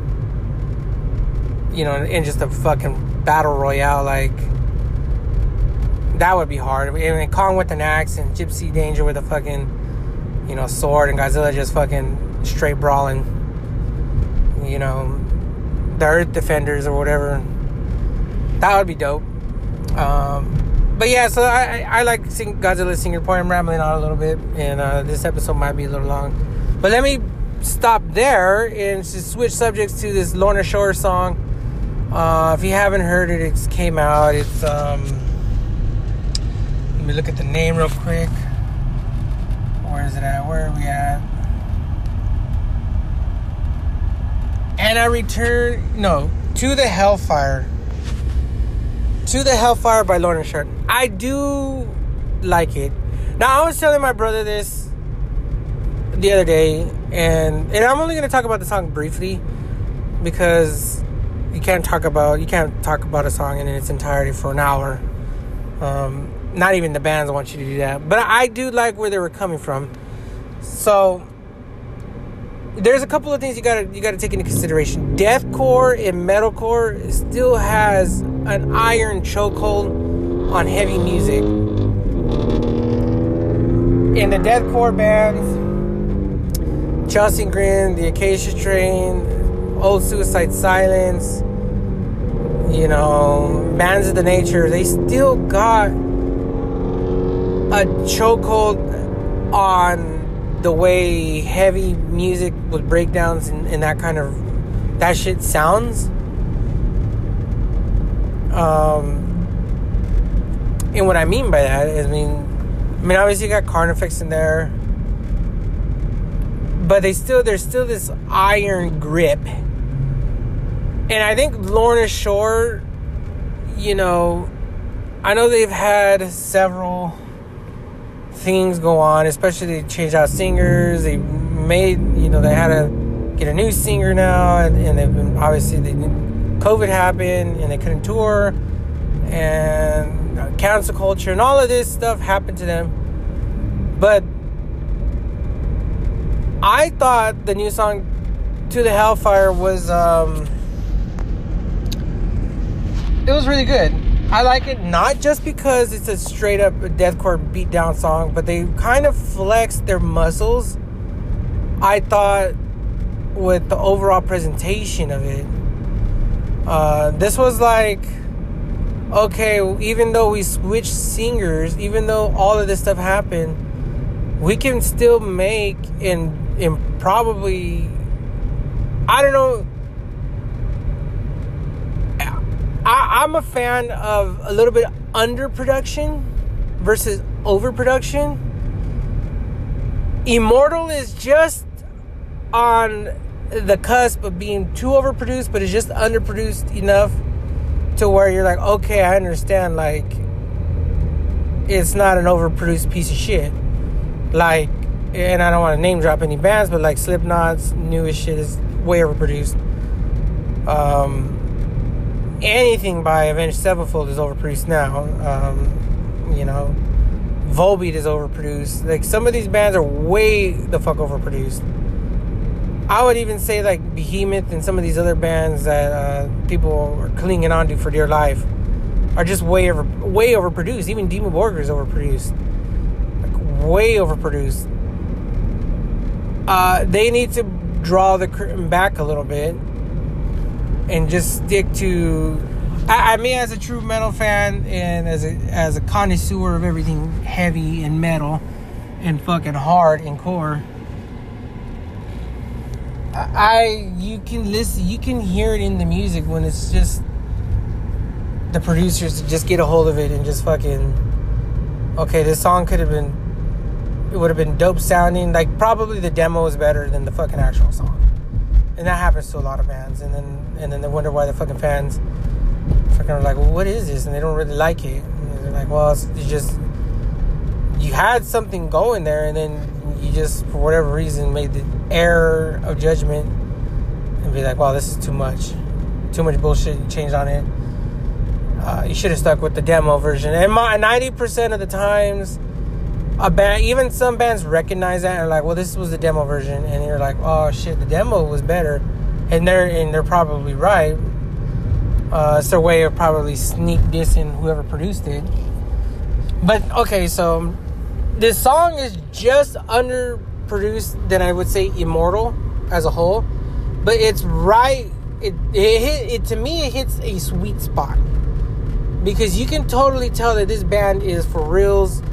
you know, in just a fucking battle royale. Like, that would be hard. I mean, Kong with an axe and Gypsy Danger with a fucking, you know, sword and Godzilla just fucking straight brawling, you know the Earth Defenders or whatever. That would be dope. Um, but yeah, so I, I like sing Godzilla point. I'm rambling on a little bit, and uh, this episode might be a little long. But let me stop there and just switch subjects to this Lorna Shore song. Uh, if you haven't heard it, it came out. It's um, let me look at the name real quick. Where is it at? Where are we at? and I return no to the Hellfire. To the Hellfire by Lorna Shore. I do like it. Now I was telling my brother this the other day, and and I'm only gonna talk about the song briefly because can't talk about you can't talk about a song in its entirety for an hour. Um, not even the bands want you to do that, but I do like where they were coming from. So there's a couple of things you gotta you gotta take into consideration. Deathcore and metalcore still has an iron chokehold on heavy music. In the deathcore bands, Chelsea Grin, the Acacia Strain, Old Suicide Silence, you know, Bands of the Nature, they still got a chokehold on the way heavy music with breakdowns and, and that kind of that shit sounds. Um, and what I mean by that is, I mean, I mean, obviously you got Carnifex in there, but they still there's still this iron grip, and I think Lorna Shore, you know, I know they've had several things go on, especially they changed out singers. They made, you know, they had to get a new singer now, and, and they've been obviously they COVID happened and they couldn't tour, and cancel culture and all of this stuff happened to them. But I thought the new song "To the Hellfire" was um, it was really good. I like it not just because it's a straight up deathcore beatdown song, but they kind of flex their muscles. I thought with the overall presentation of it, uh, this was like okay, even though we switch singers, even though all of this stuff happened, we can still make and and probably I don't know. I, I'm a fan of a little bit underproduction versus overproduction. Immortal is just on the cusp of being too overproduced, but it's just underproduced enough to where you're like, okay, I understand. Like, it's not an overproduced piece of shit. Like, and I don't want to name drop any bands, but like Slipknot's newest shit is way overproduced. Um, anything by Avenged Sevenfold is overproduced now. Um, you know, Volbeat is overproduced. Like some of these bands are way the fuck overproduced. I would even say like Behemoth and some of these other bands that uh, people are clinging onto for dear life are just way over way overproduced. Even Dimmu Borgir is overproduced, like way overproduced. Uh, they need to draw the curtain back a little bit and just stick to. I, I mean, as a true metal fan and as a as a connoisseur of everything heavy and metal and fucking hard and core I you can listen you can hear it in the music when it's just the producers just get a hold of it and just fucking okay this song could have been it would have been dope sounding like probably the demo is better than the fucking actual song and that happens to a lot of bands and then and then they wonder why the fucking fans fucking are like well what is this and they don't really like it and they're like well it's, it's just you had something going there and then you just for whatever reason made the error of judgment and be like, wow, this is too much. Too much bullshit you changed on it. Uh, you should have stuck with the demo version. And my, 90% of the times, a band, even some bands recognize that and are like, well, this was the demo version. And you're like, oh shit, the demo was better. And they're, and they're probably right. Uh, it's their way of probably sneak dissing whoever produced it. But okay, so this song is just under produced than I would say Immortal as a whole, but it's right. It it hit it to me. It hits a sweet spot because you can totally tell that this band is for reals.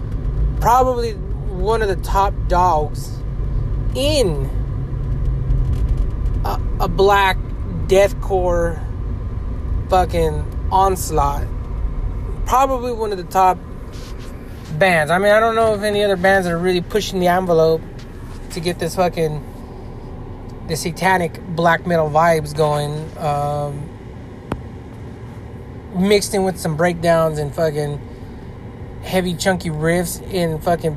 Probably one of the top dogs in a, a black deathcore fucking onslaught. Probably one of the top bands. I mean, I don't know if any other bands are really pushing the envelope to get this fucking the satanic black metal vibes going. Um, mixed in with some breakdowns and fucking heavy chunky riffs in fucking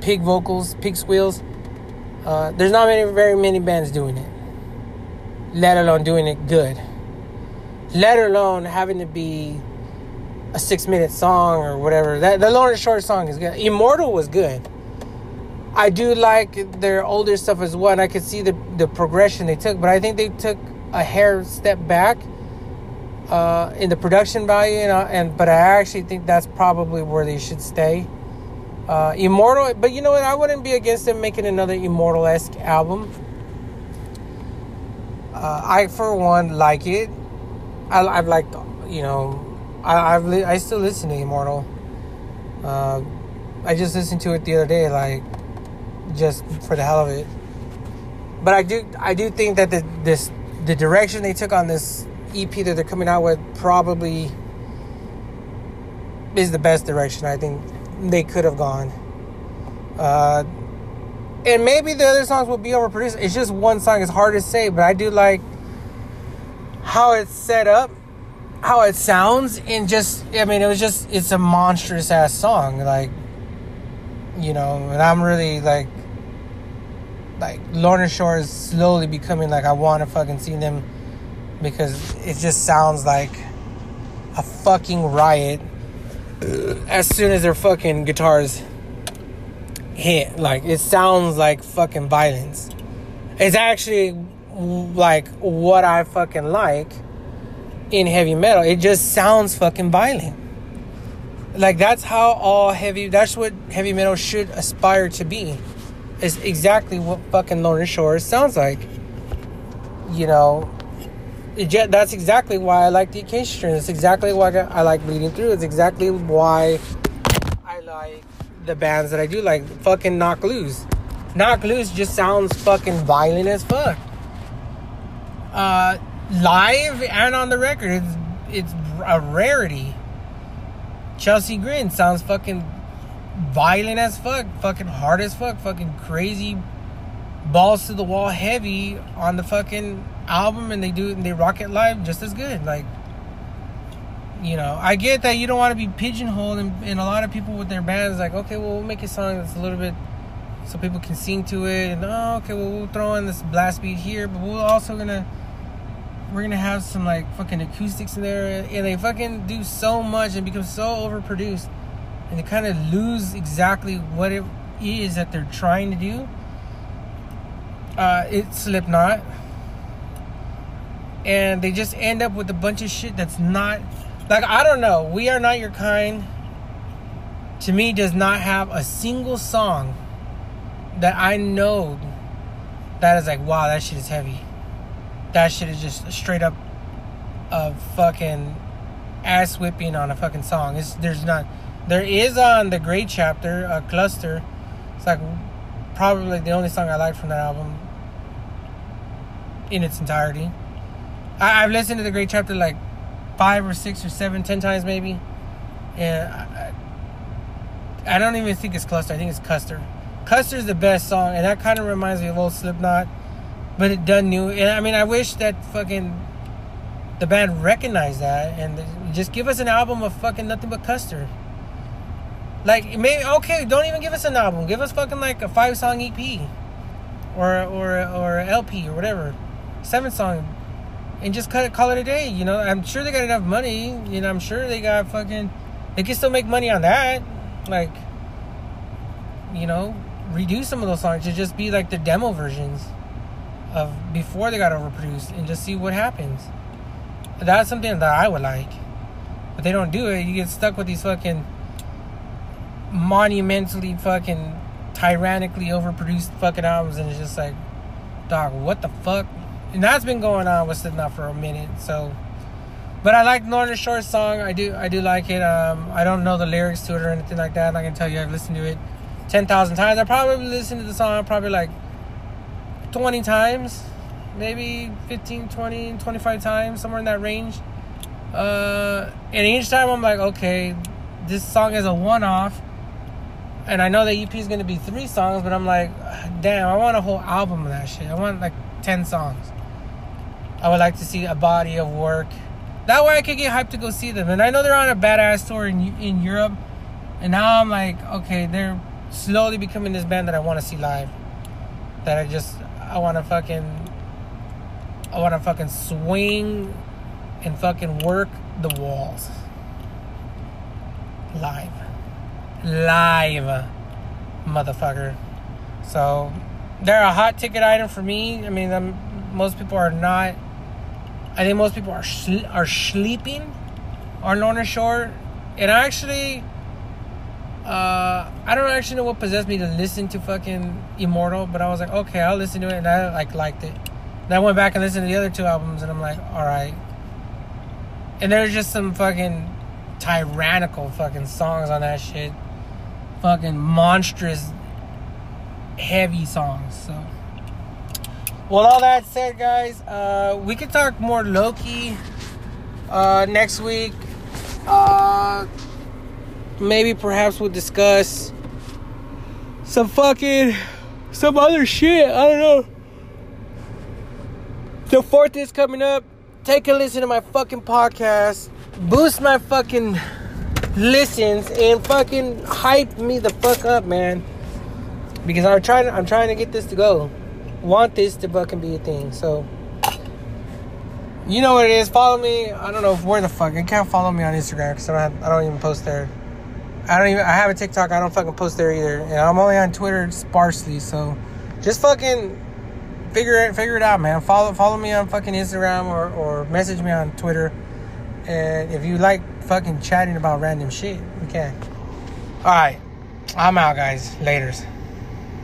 pig vocals, pig squeals. Uh, there's not many, very many bands doing it. Let alone doing it good. Let alone having to be a six minute song or whatever. That the and short song is good. Immortal was good. I do like their older stuff as well, and I could see the the progression they took. But I think they took a hair step back uh, in the production value, and, and but I actually think that's probably where they should stay. Uh, Immortal, but you know what? I wouldn't be against them making another Immortal esque album. Uh, I, for one, like it. I, I've liked, you know, I, I've li- I still listen to Immortal. Uh, I just listened to it the other day, like just for the hell of it. But I do I do think that the this the direction they took on this EP that they're coming out with probably is the best direction I think they could have gone. Uh, and maybe the other songs will be overproduced. It's just one song. It's hard to say, but I do like how it's set up, how it sounds, and just I mean, it was just it's a monstrous ass song. Like you know, and I'm really like like Lorna Shore is slowly becoming like I want to fucking see them because it just sounds like a fucking riot as soon as their fucking guitars hit. Like it sounds like fucking violence. It's actually like what I fucking like in heavy metal. It just sounds fucking violent. Like that's how all heavy that's what heavy metal should aspire to be is exactly what fucking Lorna Shore sounds like. You know, that's exactly why I like the Acacia Strain. It's exactly why I like Bleeding Through. It's exactly why I like the bands that I do like. Fucking Knock Loose. Knock Loose just sounds fucking violent as fuck. Uh, live and on the record, it's it's a rarity. Chelsea Grin sounds fucking violent as fuck, fucking hard as fuck, fucking crazy, balls to the wall, heavy on the fucking album, and they do it and they rock it live just as good. Like, you know, I get that you don't want to be pigeonholed, and, and a lot of people with their bands like, okay, well, we'll make a song that's a little bit so people can sing to it, and oh, okay, well, we'll throw in this blast beat here, but we're also gonna we're gonna have some like fucking acoustics in there, and they fucking do so much and become so overproduced, and they kind of lose exactly what it is that they're trying to do. Uh, it's Slipknot, and they just end up with a bunch of shit that's not like I don't know. We are not your kind. To me, does not have a single song that I know that is like, wow, that shit is heavy that shit is just straight up a fucking ass whipping on a fucking song. It's there's not there is on the Gray Chapter a cluster. It's like probably the only song I like from that album in its entirety. I, have listened to the Gray Chapter like five or six or seven, ten times maybe, and I, I don't even think it's cluster. I think it's Custer. Custer's the best song, and that kind of reminds me of old Slipknot but it done new. And I mean, I wish that fucking the band recognized that and just give us an album of fucking nothing but Custer. Like maybe okay, don't even give us an album. Give us fucking like a five song EP, or or or LP or whatever, seven song, and just cut it, call it a day. You know, I'm sure they got enough money. You know, I'm sure they got fucking. They can still make money on that. Like, you know, redo some of those songs to just be like the demo versions of before they got overproduced and just see what happens. That's something that I would like. But they don't do it. You get stuck with these fucking monumentally fucking tyrannically overproduced fucking albums and it's just like dog what the fuck and that's been going on with Slipknot for a minute so but I like Lorna Shore song I do I do like it um I don't know the lyrics to it or anything like that not gonna tell you I've listened to it 10,000 times I probably listened to the song probably like 20 times, maybe 15, 20, 25 times, somewhere in that range. Uh, and each time I'm like, okay, this song is a one off. And I know the EP is to be three songs, but I'm like, damn, I want a whole album of that shit. I want like 10 songs. I would like to see a body of work. That way I could get hyped to go see them. And I know they're on a badass tour in, in Europe. And now I'm like, okay, they're slowly becoming this band that I want to see live. That I just I want to fucking, I want to fucking swing and fucking work the walls. Live. Live, motherfucker. So, they're a hot ticket item for me. I mean, I'm, most people are not. I think most people are are sleeping on Lorna Shore, and I actually, uh, I don't actually know what possessed me to listen to fucking Immortal, but I was like, okay, I'll listen to it, and I like liked it. Then I went back and listened to the other two albums, and I'm like, all right. And there's just some fucking tyrannical fucking songs on that shit, fucking monstrous, heavy songs. So, well, all that said, guys, uh, we could talk more Loki uh, next week. Uh, maybe perhaps we'll discuss some fucking some other shit. I don't know. The fourth is coming up. Take a listen to my fucking podcast. Boost my fucking listens and fucking hype me the fuck up, man. Because I'm trying I'm trying to get this to go. Want this to fucking be a thing. So you know what it is. Follow me. I don't know where the fuck. You can't follow me on Instagram because I don't. I don't even post there. I don't even. I have a TikTok. I don't fucking post there either, and I'm only on Twitter sparsely. So, just fucking figure it figure it out, man. Follow follow me on fucking Instagram or or message me on Twitter. And if you like fucking chatting about random shit, you can. All right, I'm out, guys. Later's.